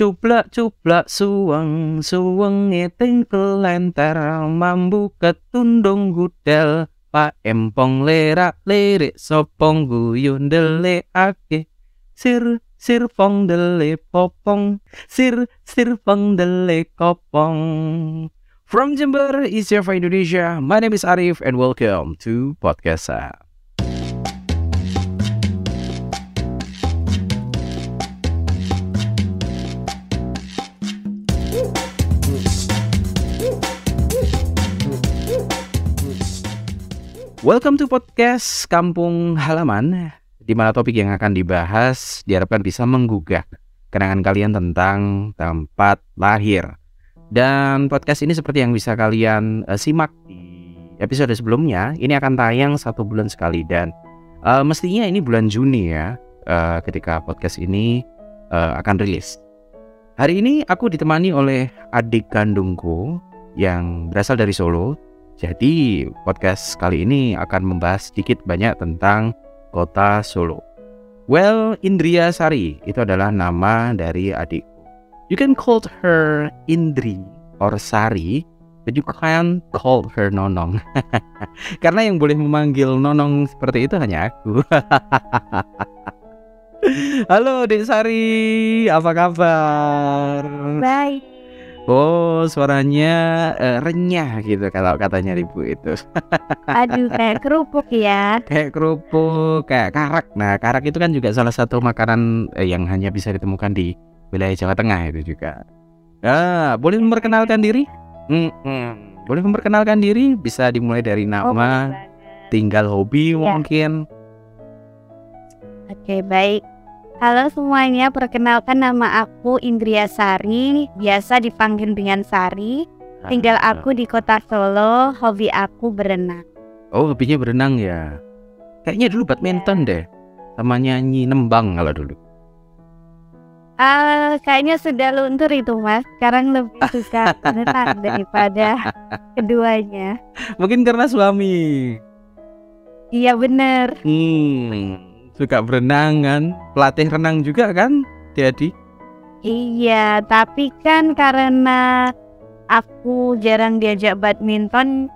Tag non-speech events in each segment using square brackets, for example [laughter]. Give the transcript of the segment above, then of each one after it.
Cuplak cuplak suweng suweng ngiting kelenter mambu ketundung gudel. Pak empong lerak lirik sopong guyun ake. Sir sir pong dele popong. Sir sir pong dele kopong. From Jember, East Java, Indonesia, my name is Arif and welcome to Podcast Welcome to podcast Kampung Halaman, di mana topik yang akan dibahas diharapkan bisa menggugah kenangan kalian tentang tempat lahir. Dan podcast ini seperti yang bisa kalian uh, simak di episode sebelumnya, ini akan tayang satu bulan sekali dan uh, mestinya ini bulan Juni ya, uh, ketika podcast ini uh, akan rilis. Hari ini aku ditemani oleh adik kandungku yang berasal dari Solo, jadi podcast kali ini akan membahas sedikit banyak tentang kota Solo. Well, Indria Sari itu adalah nama dari adikku. You can call her Indri or Sari, but you can call her Nonong. [laughs] Karena yang boleh memanggil Nonong seperti itu hanya aku. [laughs] Halo Dek Sari, apa kabar? Baik. Oh, suaranya uh, renyah gitu kalau katanya ibu itu. [laughs] Aduh, kayak kerupuk ya. kayak kerupuk, kayak karak. Nah, karak itu kan juga salah satu makanan eh, yang hanya bisa ditemukan di wilayah Jawa Tengah itu juga. Ah, boleh memperkenalkan diri? Hmm, hmm. Boleh memperkenalkan diri? Bisa dimulai dari nama, oh, tinggal hobi ya. mungkin. Oke, baik. Halo semuanya, perkenalkan nama aku Indria Sari, biasa dipanggil dengan Sari. Tinggal aku di kota Solo, hobi aku berenang. Oh, hobinya berenang ya? Kayaknya dulu badminton ya. deh, sama nyanyi nembang kalau dulu. Uh, kayaknya sudah luntur itu mas. Sekarang lebih suka [laughs] berenang daripada keduanya. Mungkin karena suami. Iya bener. Hmm suka berenang kan? Pelatih renang juga kan jadi iya tapi kan karena aku jarang diajak badminton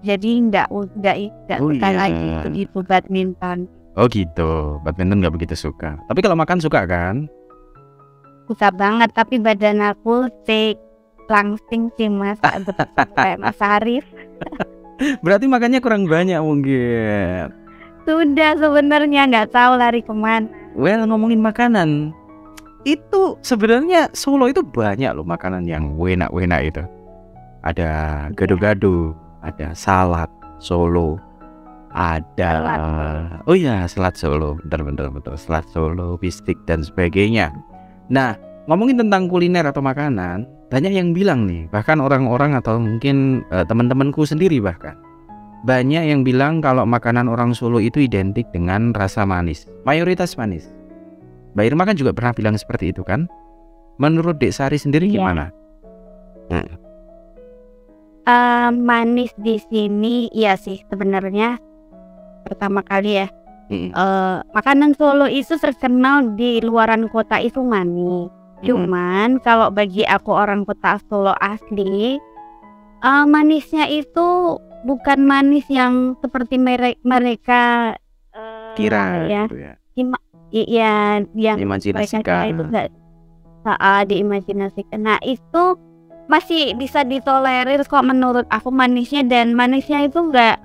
jadi nggak nggak nggak oh, suka iya. lagi itu, badminton. Oh gitu badminton nggak begitu suka. Tapi kalau makan suka kan? Suka banget tapi badan aku sih langsing sih mas. Kayak mas Arif. [laughs] Berarti makannya kurang banyak mungkin sudah sebenarnya nggak tahu lari ke mana. Well ngomongin makanan, itu sebenarnya Solo itu banyak loh makanan yang enak-enak itu. Ada gado-gado, ada salad Solo, ada selat. oh ya selat Solo, bener-bener betul selat Solo, bistik dan sebagainya. Nah ngomongin tentang kuliner atau makanan, banyak yang bilang nih, bahkan orang-orang atau mungkin uh, teman-temanku sendiri bahkan banyak yang bilang kalau makanan orang Solo itu identik dengan rasa manis. Mayoritas manis. Mbak Irma kan juga pernah bilang seperti itu kan? Menurut Dek Sari sendiri iya. gimana? Hmm. Uh, manis di sini iya sih sebenarnya pertama kali ya. Hmm. Uh, makanan Solo itu terkenal di luaran kota itu manis. Hmm. Cuman kalau bagi aku orang kota Solo asli, uh, manisnya itu bukan manis yang seperti mere mereka uh, kira ya. Gitu ya. Ima iya yang mereka kira itu enggak saat diimajinasikan. Nah, itu masih bisa ditolerir kok menurut aku manisnya dan manisnya itu enggak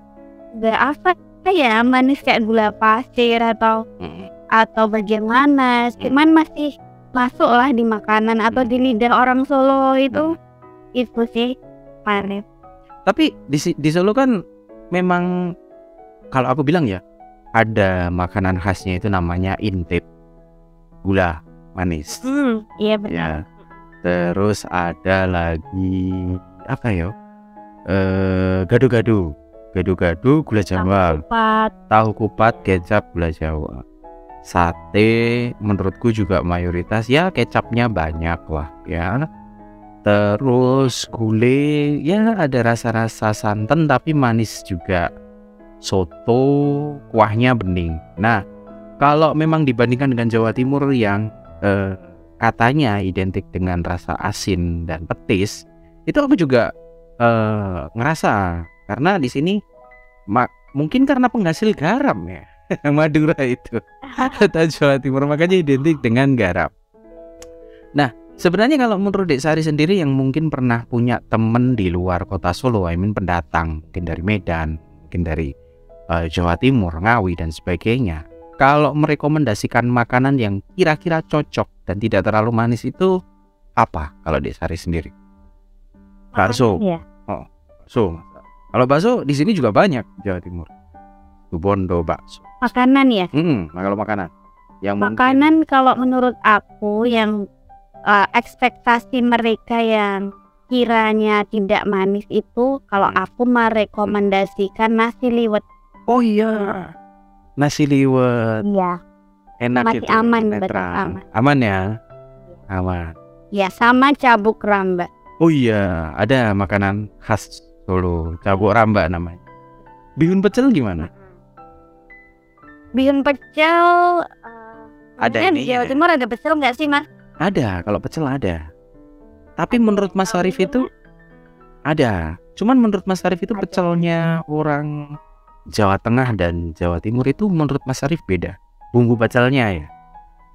enggak apa ya manis kayak gula pasir atau hmm. atau bagaimana hmm. cuman masih masuk lah di makanan atau di lidah orang Solo itu hmm. itu sih manis tapi di di Solo kan memang kalau aku bilang ya ada makanan khasnya itu namanya intip gula manis. Hmm, iya benar. Ya. Terus ada lagi apa ya? Eh gado-gado. Gado-gado gula Jawa. Tahu kupat. Tahu kupat kecap gula Jawa. Sate menurutku juga mayoritas ya kecapnya banyak lah ya terus gulai ya ada rasa-rasa santan tapi manis juga. Soto kuahnya bening. Nah kalau memang dibandingkan dengan Jawa Timur yang eh, katanya identik dengan rasa asin dan petis, itu aku juga uh, ngerasa. Karena di sini mungkin karena penghasil garam ya [laughs] Madura itu. Atau Jawa Timur makanya identik dengan garam. Nah sebenarnya kalau menurut Dek Sari sendiri yang mungkin pernah punya temen di luar kota Solo, I mean pendatang mungkin dari Medan, mungkin dari uh, Jawa Timur, Ngawi dan sebagainya. Kalau merekomendasikan makanan yang kira-kira cocok dan tidak terlalu manis itu apa kalau Dek Sari sendiri? Bakso. Ya. Oh, bakso. Kalau bakso di sini juga banyak Jawa Timur. Bondo bakso. Makanan ya? Hmm, kalau makanan. Yang makanan mungkin... kalau menurut aku yang uh, ekspektasi mereka yang kiranya tidak manis itu kalau hmm. aku merekomendasikan nasi liwet. Oh iya. Nasi liwet. Iya. Enak Masih itu. aman, aman. Aman ya? Aman. Ya, sama cabuk ramba. Oh iya, ada makanan khas Solo, cabuk ramba namanya. Bihun pecel gimana? Bihun pecel uh, ada ini. Di Jawa Timur ada pecel nggak sih, Mas? Ada, kalau pecel ada. Tapi menurut Mas Arif itu ada. Cuman menurut Mas Arif itu pecelnya orang Jawa Tengah dan Jawa Timur itu menurut Mas Arif beda. Bumbu pecelnya ya.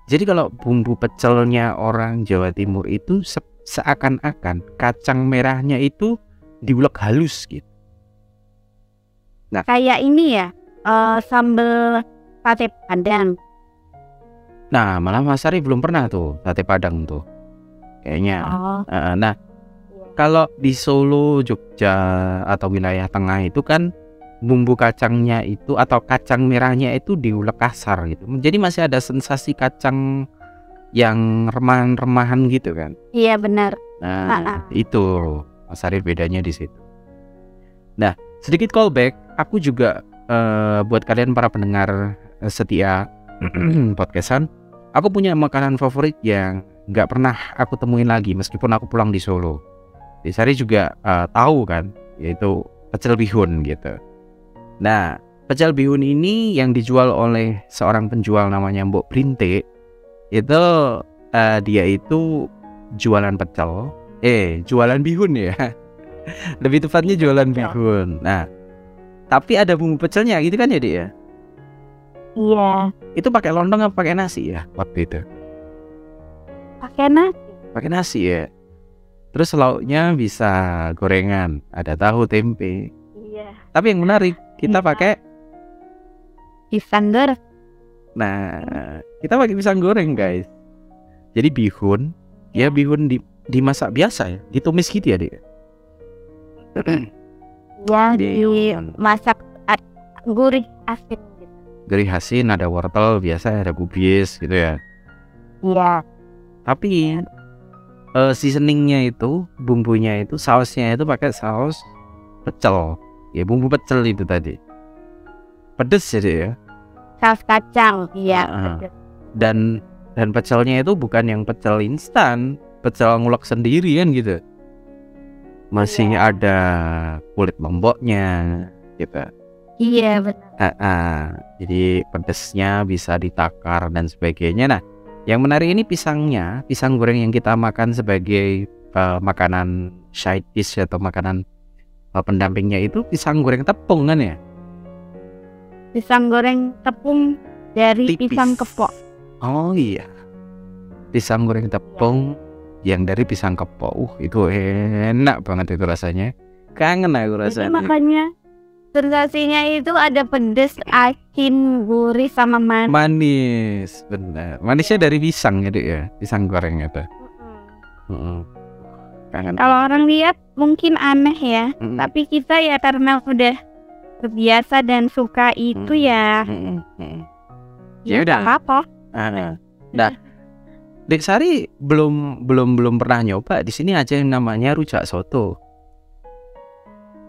Jadi kalau bumbu pecelnya orang Jawa Timur itu se seakan-akan kacang merahnya itu diulek halus gitu. Nah, kayak ini ya, uh, sambal sate padang. Nah, malah Mas Arif belum pernah tuh sate padang tuh kayaknya. Oh. Uh, nah, kalau di Solo, Jogja atau wilayah tengah itu kan bumbu kacangnya itu atau kacang merahnya itu diulek kasar gitu. Jadi masih ada sensasi kacang yang remahan-remahan gitu kan. Iya benar. Nah, itu Mas Arif bedanya di situ. Nah, sedikit callback, aku juga uh, buat kalian para pendengar uh, setia [clears throat] podcastan, aku punya makanan favorit yang nggak pernah aku temuin lagi meskipun aku pulang di Solo. Sari juga uh, tahu kan, yaitu pecel bihun gitu. Nah, pecel bihun ini yang dijual oleh seorang penjual namanya Mbok Brinte itu uh, dia itu jualan pecel, eh jualan bihun ya. [laughs] Lebih tepatnya jualan iya. bihun. Nah, tapi ada bumbu pecelnya gitu kan ya, Dik ya? Iya. Itu pakai lontong apa pakai nasi ya waktu itu? Pakai nasi. Pakai nasi ya. Terus lauknya bisa gorengan, ada tahu tempe. Iya. Tapi yang menarik, kita iya. pakai pisang goreng. Nah, kita pakai pisang goreng, guys. Jadi bihun, ya, ya bihun di dimasak biasa ya, ditumis gitu ya, Dek. ya, dimasak gurih asin gitu. Gurih asin, ada wortel biasa, ada kubis gitu ya. Iya. Tapi uh, seasoningnya itu bumbunya itu sausnya itu pakai saus pecel. Ya bumbu pecel itu tadi. Pedes jadi ya. Saus kacang iya uh, dan dan pecelnya itu bukan yang pecel instan pecel ngulek sendiri kan gitu. Masih iya. ada kulit lomboknya gitu iya benar uh, uh, jadi pedesnya bisa ditakar dan sebagainya nah yang menarik ini pisangnya, pisang goreng yang kita makan sebagai uh, makanan side dish atau makanan uh, pendampingnya itu pisang goreng tepung kan ya? Pisang goreng tepung dari Tipis. pisang kepok. Oh iya. Pisang goreng tepung ya. yang dari pisang kepok. Uh, itu enak banget itu rasanya. Kangen aku rasanya. Jadi makanya Sensasinya itu ada pedes, asin, gurih, sama manis. Manis, benar. Manisnya dari pisang ya, ya? Pisang goreng itu. Mm -mm. Kalau orang lihat mungkin aneh ya, mm -mm. tapi kita ya karena udah terbiasa dan suka itu mm -mm. ya. Mm -mm. Ya, ya udah. Apa? Ah, nah, Dek Sari belum belum belum pernah nyoba di sini aja yang namanya rujak soto.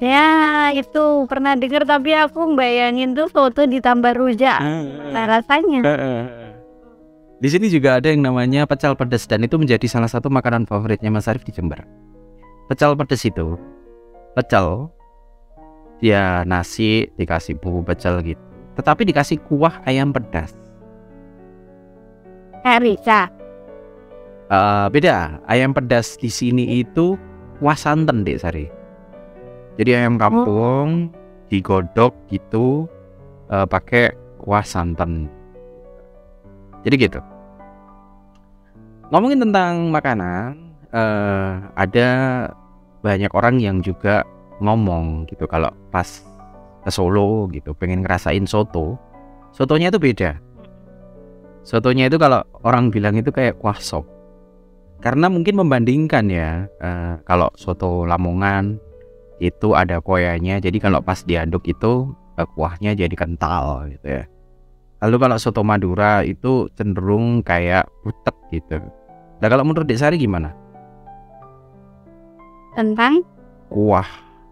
Ya itu pernah dengar tapi aku bayangin tuh foto ditambah rujak. Uh, nah rasanya. Uh, uh. Di sini juga ada yang namanya pecel pedas dan itu menjadi salah satu makanan favoritnya Mas Arif di Jember. Pecel pedas itu pecel ya nasi dikasih bumbu pecel gitu. Tetapi dikasih kuah ayam pedas. Rica. uh, beda. Ayam pedas di sini itu kuah santan dek Sari. Jadi ayam kampung oh. digodok gitu uh, pakai kuah santan. Jadi gitu. Ngomongin tentang makanan, uh, ada banyak orang yang juga ngomong gitu kalau pas ke Solo gitu pengen ngerasain soto sotonya itu beda sotonya itu kalau orang bilang itu kayak kuah sop karena mungkin membandingkan ya uh, kalau soto Lamongan itu ada koyanya jadi kalau pas diaduk itu uh, kuahnya jadi kental gitu ya lalu kalau soto Madura itu cenderung kayak putek gitu nah kalau menurut Desari gimana tentang kuah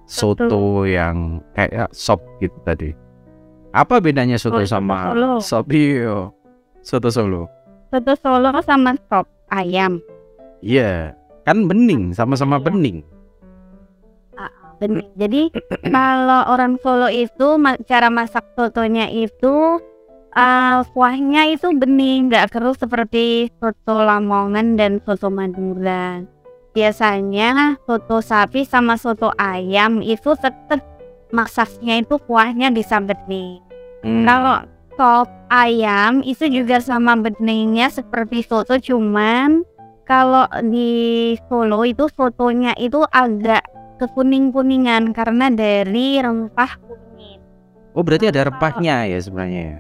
soto, soto yang kayak sop gitu tadi. Apa bedanya soto oh, sama Solo. sop iyo? Soto Solo. Soto Solo sama sop ayam. Iya, yeah. kan bening, sama-sama yeah. bening. Bening. Jadi kalau orang Solo itu cara masak sotonya itu uh, kuahnya itu bening, nggak keruh seperti soto Lamongan dan soto Madura biasanya soto sapi sama soto ayam itu tetap masaknya itu kuahnya bisa bening. Hmm. Kalau sop ayam itu juga sama beningnya seperti soto cuman kalau di Solo itu sotonya itu agak kekuning-kuningan karena dari rempah kuning. Oh berarti ada rempahnya ya sebenarnya? Ya?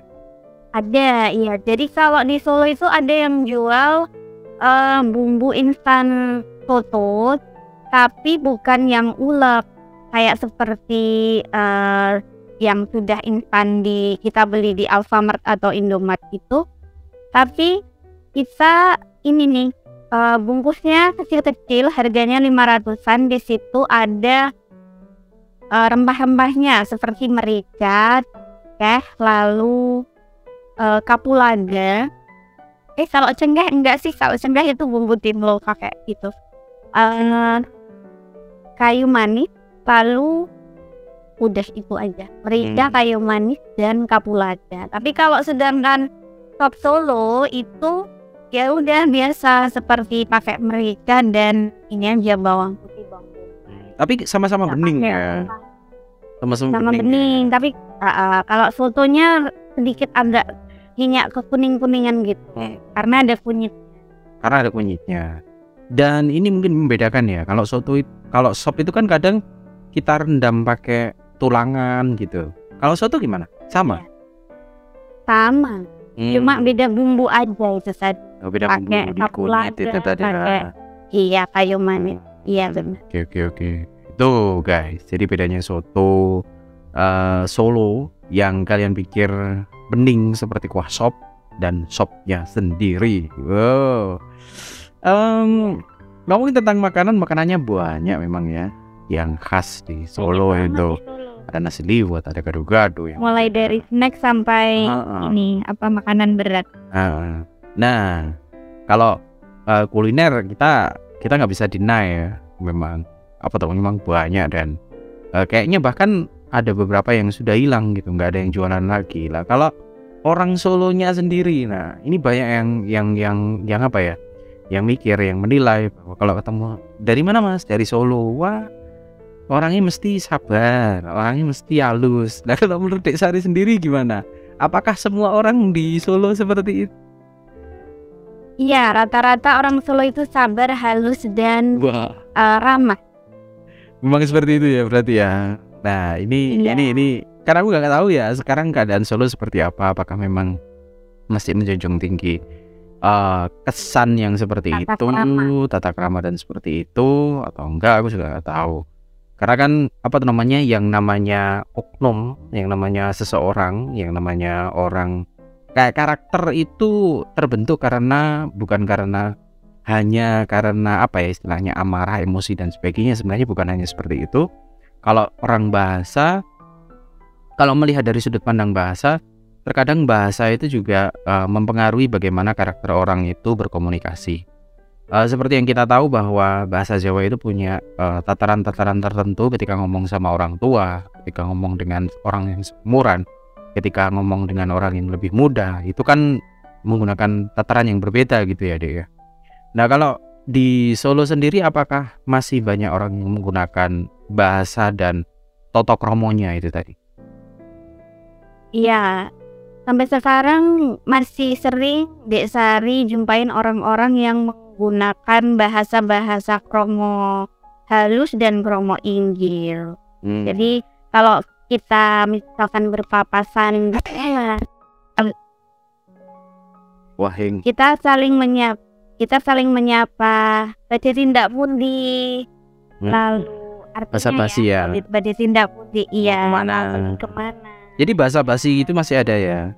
Ada, iya. Jadi kalau di Solo itu ada yang jual uh, bumbu instan soto tapi bukan yang ulek kayak seperti uh, yang sudah instan di kita beli di Alfamart atau Indomart itu tapi kita ini nih uh, bungkusnya kecil-kecil harganya 500-an di situ ada uh, rempah-rempahnya seperti merica teh lalu uh, kapulaga. Eh kalau cenggah enggak sih? Kalau cenggah itu bumbu timlo pakai gitu uh, kayu manis lalu udah itu aja. Merica hmm. kayu manis dan kapulaga. Tapi kalau sedangkan sop solo itu ya udah biasa seperti pakai merica dan ini aja bawang putih bawang putih tapi sama-sama bening ya sama-sama sama bening, bening. Ya. tapi uh, kalau sotonya sedikit agak minyak ke kuning kuningan gitu hmm. karena ada kunyit karena ada kunyitnya dan ini mungkin membedakan ya kalau soto kalau sop itu kan kadang kita rendam pakai tulangan gitu kalau soto gimana sama iya. sama hmm. cuma beda bumbu aja itu tadi oh, beda bumbu di kunyit itu tadi iya kayu manis hmm. iya benar oke oke oke itu guys jadi bedanya soto uh, Solo yang kalian pikir bening seperti kuah sop dan sopnya sendiri wow Um, ngomongin tentang makanan, makanannya banyak memang ya yang khas di Solo itu. Solo. Ada nasi liwet, ada gado-gado yang mulai dari snack sampai uh, uh. ini apa makanan berat. Uh, nah, kalau uh, kuliner kita kita nggak bisa deny ya, memang apa tuh memang banyak dan uh, kayaknya bahkan ada beberapa yang sudah hilang gitu, nggak ada yang jualan lagi lah. Kalau orang Solonya sendiri, nah ini banyak yang yang yang yang apa ya? yang mikir, yang menilai bahwa kalau ketemu dari mana mas? Dari Solo. Wah, orangnya mesti sabar, orangnya mesti halus. Nah kalau menurut Dek Sari sendiri gimana? Apakah semua orang di Solo seperti itu? Iya, rata-rata orang Solo itu sabar, halus dan Wah. Uh, ramah. Memang seperti itu ya berarti ya. Nah ini iya. ini ini karena aku nggak tahu ya sekarang keadaan Solo seperti apa. Apakah memang masih menjunjung tinggi uh, kesan yang seperti tata itu, krama. tata krama dan seperti itu atau enggak aku juga nggak tahu. Karena kan apa tuh namanya yang namanya oknum, yang namanya seseorang, yang namanya orang kayak karakter itu terbentuk karena bukan karena hanya karena apa ya istilahnya amarah, emosi dan sebagainya sebenarnya bukan hanya seperti itu. Kalau orang bahasa kalau melihat dari sudut pandang bahasa terkadang bahasa itu juga uh, mempengaruhi bagaimana karakter orang itu berkomunikasi. Uh, seperti yang kita tahu bahwa bahasa Jawa itu punya eh, tataran-tataran uh, tertentu ketika ngomong sama orang tua, ketika ngomong dengan orang yang seumuran, ketika ngomong dengan orang yang lebih muda, itu kan menggunakan tataran yang berbeda gitu ya, Dek ya. Nah kalau di Solo sendiri apakah masih banyak orang yang menggunakan bahasa dan totok romonya itu tadi? Iya, sampai sekarang masih sering Dek Sari jumpain orang-orang yang menggunakan bahasa-bahasa kromo halus dan kromo inggil. Hmm. Jadi kalau kita misalkan berpapasan Wahing. Kita saling menyapa, kita saling menyapa. Bade tindak pundi. Hmm. Lalu artinya basi ya. ya. Bade tindak pundi. Iya. Ke mana? Ke mana? Jadi bahasa basi itu masih ada ya?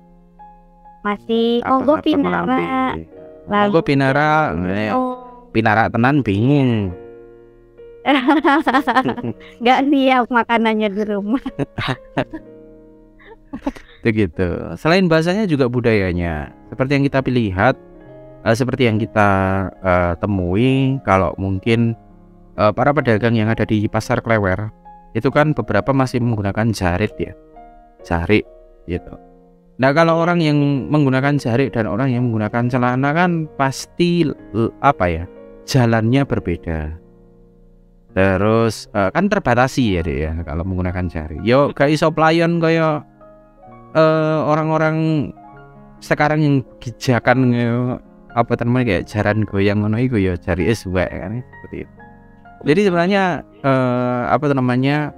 Masih. Oh, gue pinara. Lalu gue pinara. Oh. Pinara tenan bingung. [laughs] Gak siap makanannya di rumah. [laughs] Begitu. Selain bahasanya juga budayanya. Seperti yang kita lihat, uh, seperti yang kita uh, temui, kalau mungkin uh, para pedagang yang ada di pasar Klewer itu kan beberapa masih menggunakan jarit ya, jarit gitu. Nah kalau orang yang menggunakan jarit dan orang yang menggunakan celana kan pasti apa ya jalannya berbeda. Terus uh, kan terbatasi ya deh ya kalau menggunakan jari. Yo gak iso playon kaya uh, orang-orang sekarang yang gijakan apa namanya kayak jaran goyang ngono iku ya jari es kan seperti itu. Jadi sebenarnya uh, apa namanya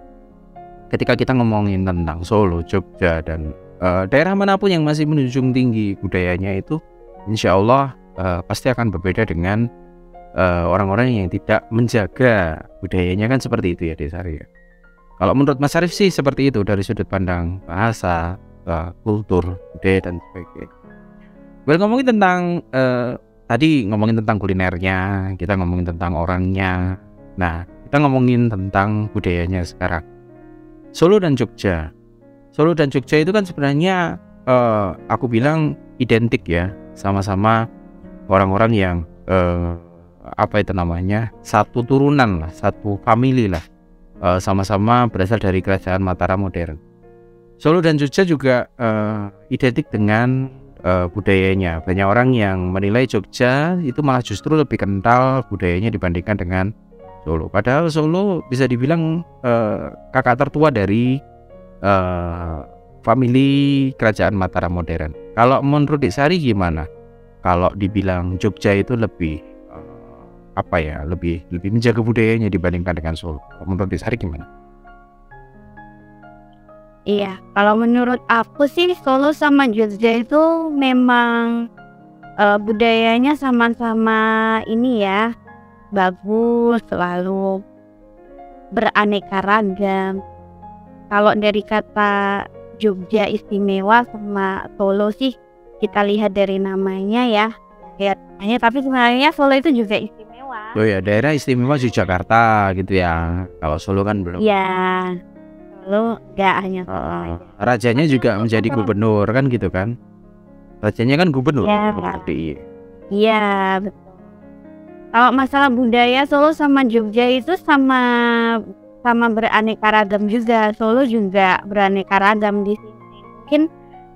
ketika kita ngomongin tentang Solo, Jogja dan uh, daerah mana pun yang masih menunjung tinggi budayanya itu insya Allah uh, pasti akan berbeda dengan orang-orang uh, yang tidak menjaga budayanya kan seperti itu ya Desari ya. Kalau menurut Mas Arif sih seperti itu dari sudut pandang bahasa, uh, kultur, budaya dan sebagainya. Well, ngomongin tentang uh, tadi ngomongin tentang kulinernya, kita ngomongin tentang orangnya. Nah, kita ngomongin tentang budayanya sekarang. Solo dan Jogja. Solo dan Jogja itu kan sebenarnya uh, aku bilang identik ya, sama-sama orang-orang yang uh, apa itu namanya satu turunan lah, satu family lah, sama-sama berasal dari kerajaan Mataram modern. Solo dan Jogja juga uh, identik dengan uh, budayanya. Banyak orang yang menilai Jogja itu malah justru lebih kental budayanya dibandingkan dengan Solo. Padahal Solo bisa dibilang kakak tertua dari family kerajaan Mataram modern. Kalau menurut Sari gimana? Kalau dibilang Jogja itu lebih apa ya? Lebih lebih menjaga budayanya dibandingkan dengan Solo. Menurut Sari gimana? Iya, kalau menurut aku sih Solo sama Jogja itu memang uh, budayanya sama-sama ini ya bagus, selalu beraneka ragam. Kalau dari kata Jogja istimewa sama Solo sih kita lihat dari namanya ya, ya tapi sebenarnya Solo itu juga istimewa. Oh ya, daerah istimewa Yogyakarta gitu ya. Kalau Solo kan belum. Iya. Lu nggak hanya uh, rajanya juga menjadi gubernur kan gitu kan? Rajanya kan gubernur ya, iya betul. Kalau masalah budaya Solo sama Jogja itu sama sama beraneka ragam juga. Solo juga beraneka ragam di sini. Mungkin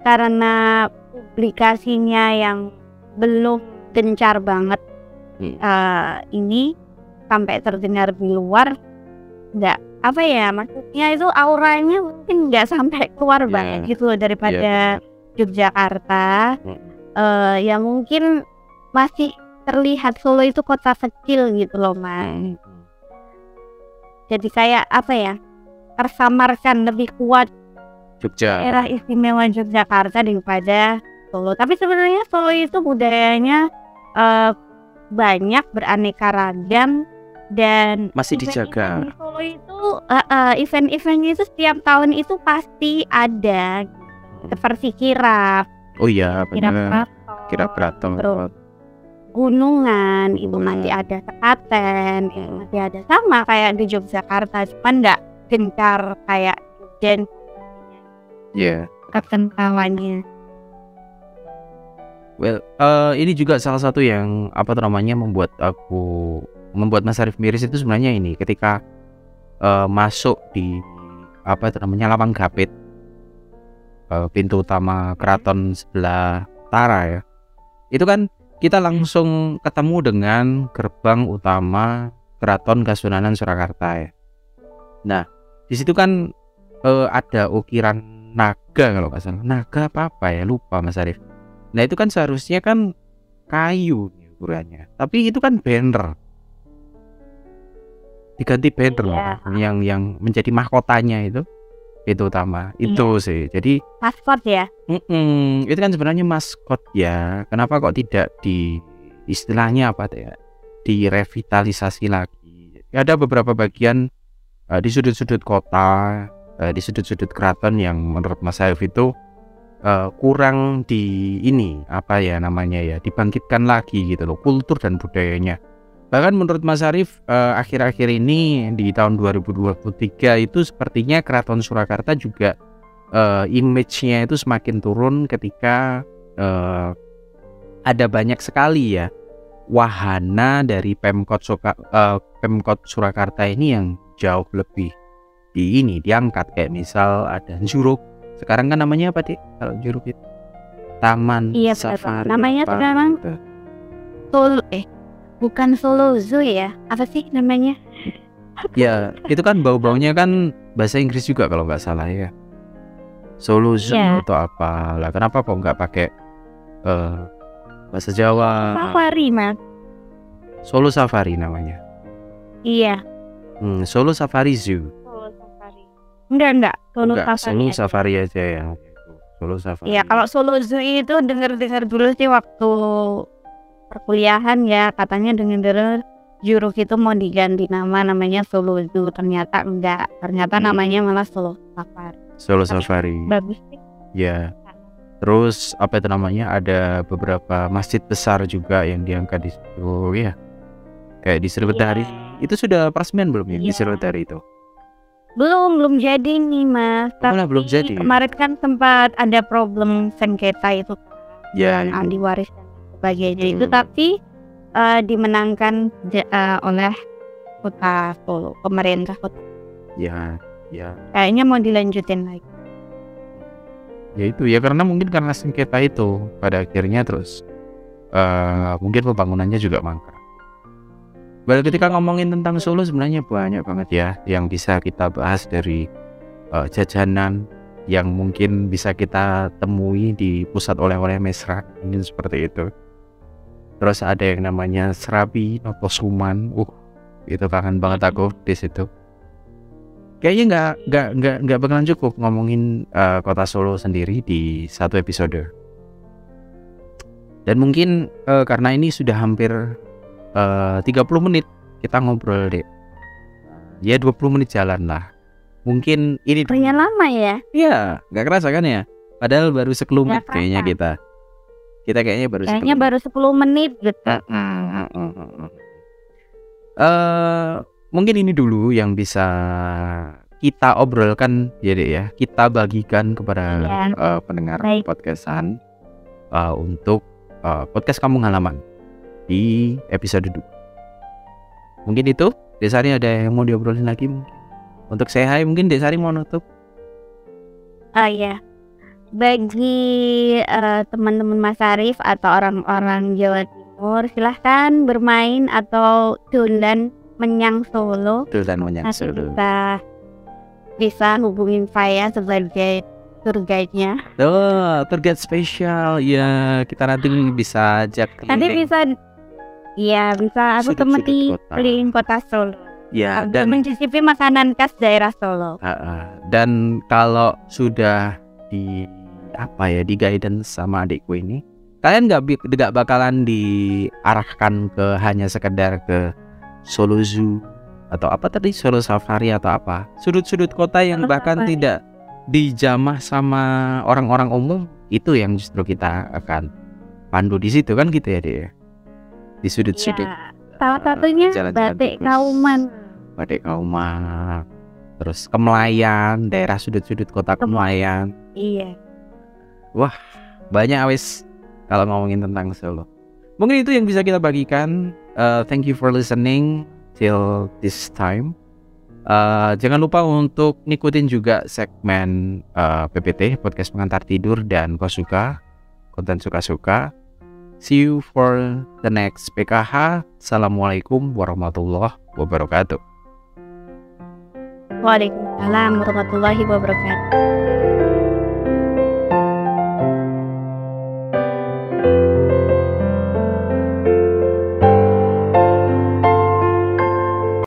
karena publikasinya yang belum gencar banget hmm. uh, ini sampai terdengar di luar nggak apa ya maksudnya itu auranya mungkin nggak sampai keluar yeah. banget gitu loh daripada yeah. Yogyakarta mm. uh, ya mungkin masih terlihat Solo itu kota kecil gitu loh mas mm. jadi kayak apa ya tersamarkan lebih kuat Jogja daerah istimewa Yogyakarta daripada Solo tapi sebenarnya Solo itu budayanya uh, banyak beraneka ragam dan masih dijaga. Event Solo itu uh, uh, event-eventnya itu setiap tahun itu pasti ada seperti kirap. Oh iya, benar. Kirap keraton. Gunungan hmm. masih ada sekaten, masih ada sama kayak di Yogyakarta, cuman enggak gencar kayak Jogja. Iya. Yeah. Kekentalannya. Well, uh, ini juga salah satu yang apa namanya membuat aku membuat Mas Arif miris itu sebenarnya ini ketika uh, masuk di apa namanya lapang gapit uh, pintu utama keraton sebelah utara ya itu kan kita langsung ketemu dengan gerbang utama Keraton Kasunanan Surakarta ya. Nah, di situ kan uh, ada ukiran naga kalau nggak salah. Naga apa apa ya lupa Mas Arif. Nah itu kan seharusnya kan kayu ukurannya. Tapi itu kan banner. Diganti banner yeah. yang yang menjadi mahkotanya itu itu utama itu iya. sih jadi maskot ya mm -mm, itu kan sebenarnya maskot ya kenapa kok tidak di istilahnya apa ya direvitalisasi lagi ada beberapa bagian uh, di sudut-sudut kota uh, di sudut-sudut keraton yang menurut Mas Saif itu uh, kurang di ini apa ya namanya ya dibangkitkan lagi gitu loh kultur dan budayanya Bahkan menurut Mas Arief eh, akhir-akhir ini di tahun 2023 itu sepertinya Keraton Surakarta juga eh, image-nya itu semakin turun ketika eh, ada banyak sekali ya wahana dari Pemkot Suka, eh, Pemkot Surakarta ini yang jauh lebih di ini diangkat kayak misal ada Juruk. Sekarang kan namanya apa, Dik? Kalau Juruk itu. Taman iya, Safari. Namanya sekarang Tul eh bukan Solo Zoo ya? Apa sih namanya? Ya itu kan bau-baunya kan bahasa Inggris juga kalau nggak salah ya. Solo Zoo yeah. atau apa? Lah kenapa kok nggak pakai uh, bahasa Jawa? Safari mas. Solo Safari namanya. Iya. Hmm, Solo Safari Zoo. Solo enggak enggak. Solo enggak, Safari Solo. Safari aja ya. Solo Safari. Iya kalau Solo Zoo itu dengar-dengar dulu sih waktu perkuliahan ya. Katanya dengan dengar Juruk itu mau diganti nama namanya Solo Zoo. Ternyata enggak. Ternyata hmm. namanya malah Solo Safari. Solo Safari. bagus sih. Ya terus apa itu namanya? Ada beberapa masjid besar juga yang diangkat di situ ya kayak di Sriwedari yeah. itu sudah peresmian belum ya? Yeah. di iya. Sriwedari itu belum belum jadi nih mas. Tapi belum jadi? kemarin kan sempat ada problem sengketa itu. Ya, yang ya. diwariskan sebagainya itu. Tapi uh, dimenangkan uh, oleh kota Solo pemerintah kota. Ya ya. Kayaknya mau dilanjutin lagi. Ya itu. Ya karena mungkin karena sengketa itu pada akhirnya terus uh, mungkin pembangunannya juga mangkrak Baru ketika ngomongin tentang Solo sebenarnya banyak banget ya yang bisa kita bahas dari uh, jajanan yang mungkin bisa kita temui di pusat oleh-oleh Mesra mungkin seperti itu. Terus ada yang namanya Serabi Notosuman. Uh itu kangen banget aku di situ. Kayaknya nggak nggak nggak nggak bakalan cukup ngomongin uh, kota Solo sendiri di satu episode. Dan mungkin uh, karena ini sudah hampir uh, 30 menit kita ngobrol deh ya 20 menit jalan lah. Mungkin ini lumayan lama ya? Iya nggak kerasa kan ya? Padahal baru sekelumit kayaknya kita. Kita kayaknya baru kayaknya 10 baru 10 menit gitu. Uh, mungkin ini dulu yang bisa kita obrolkan ya deh ya. Kita bagikan kepada ya. uh, pendengar Baik. podcastan uh, untuk uh, podcast Kampung Halaman di episode 2. Mungkin itu Desari ada yang mau diobrolin lagi mungkin. Untuk saya hai mungkin Desari mau nutup. Ah uh, ya bagi uh, teman-teman Mas Arif atau orang-orang Jawa Timur silahkan bermain atau tundan menyang Solo. Tundan menyang Solo. Bisa bisa hubungin saya sebagai tour guide-nya. Oh, tour guide spesial. Ya, kita nanti bisa ajak Nanti bisa Iya, bisa aku temani keliling kota Solo. Ya, dan mencicipi makanan khas daerah Solo. Uh, uh, dan kalau sudah di apa ya di guidance sama adikku ini kalian nggak nggak bakalan diarahkan ke hanya sekedar ke Solo Zoo atau apa tadi Solo Safari atau apa sudut-sudut kota yang Solo bahkan Safari. tidak dijamah sama orang-orang umum itu yang justru kita akan pandu di situ kan gitu ya dia? Di sudut-sudut ya, salah satunya uh, batik kauman batik kauman terus Kemelayan daerah sudut-sudut kota Kemelayan iya Wah, banyak awes kalau ngomongin tentang Solo. Mungkin itu yang bisa kita bagikan. Uh, thank you for listening till this time. Uh, jangan lupa untuk ngikutin juga segmen uh, PPT podcast pengantar tidur dan kau suka konten suka-suka. See you for the next PKH. Assalamualaikum warahmatullahi wabarakatuh. Waalaikumsalam warahmatullahi wabarakatuh.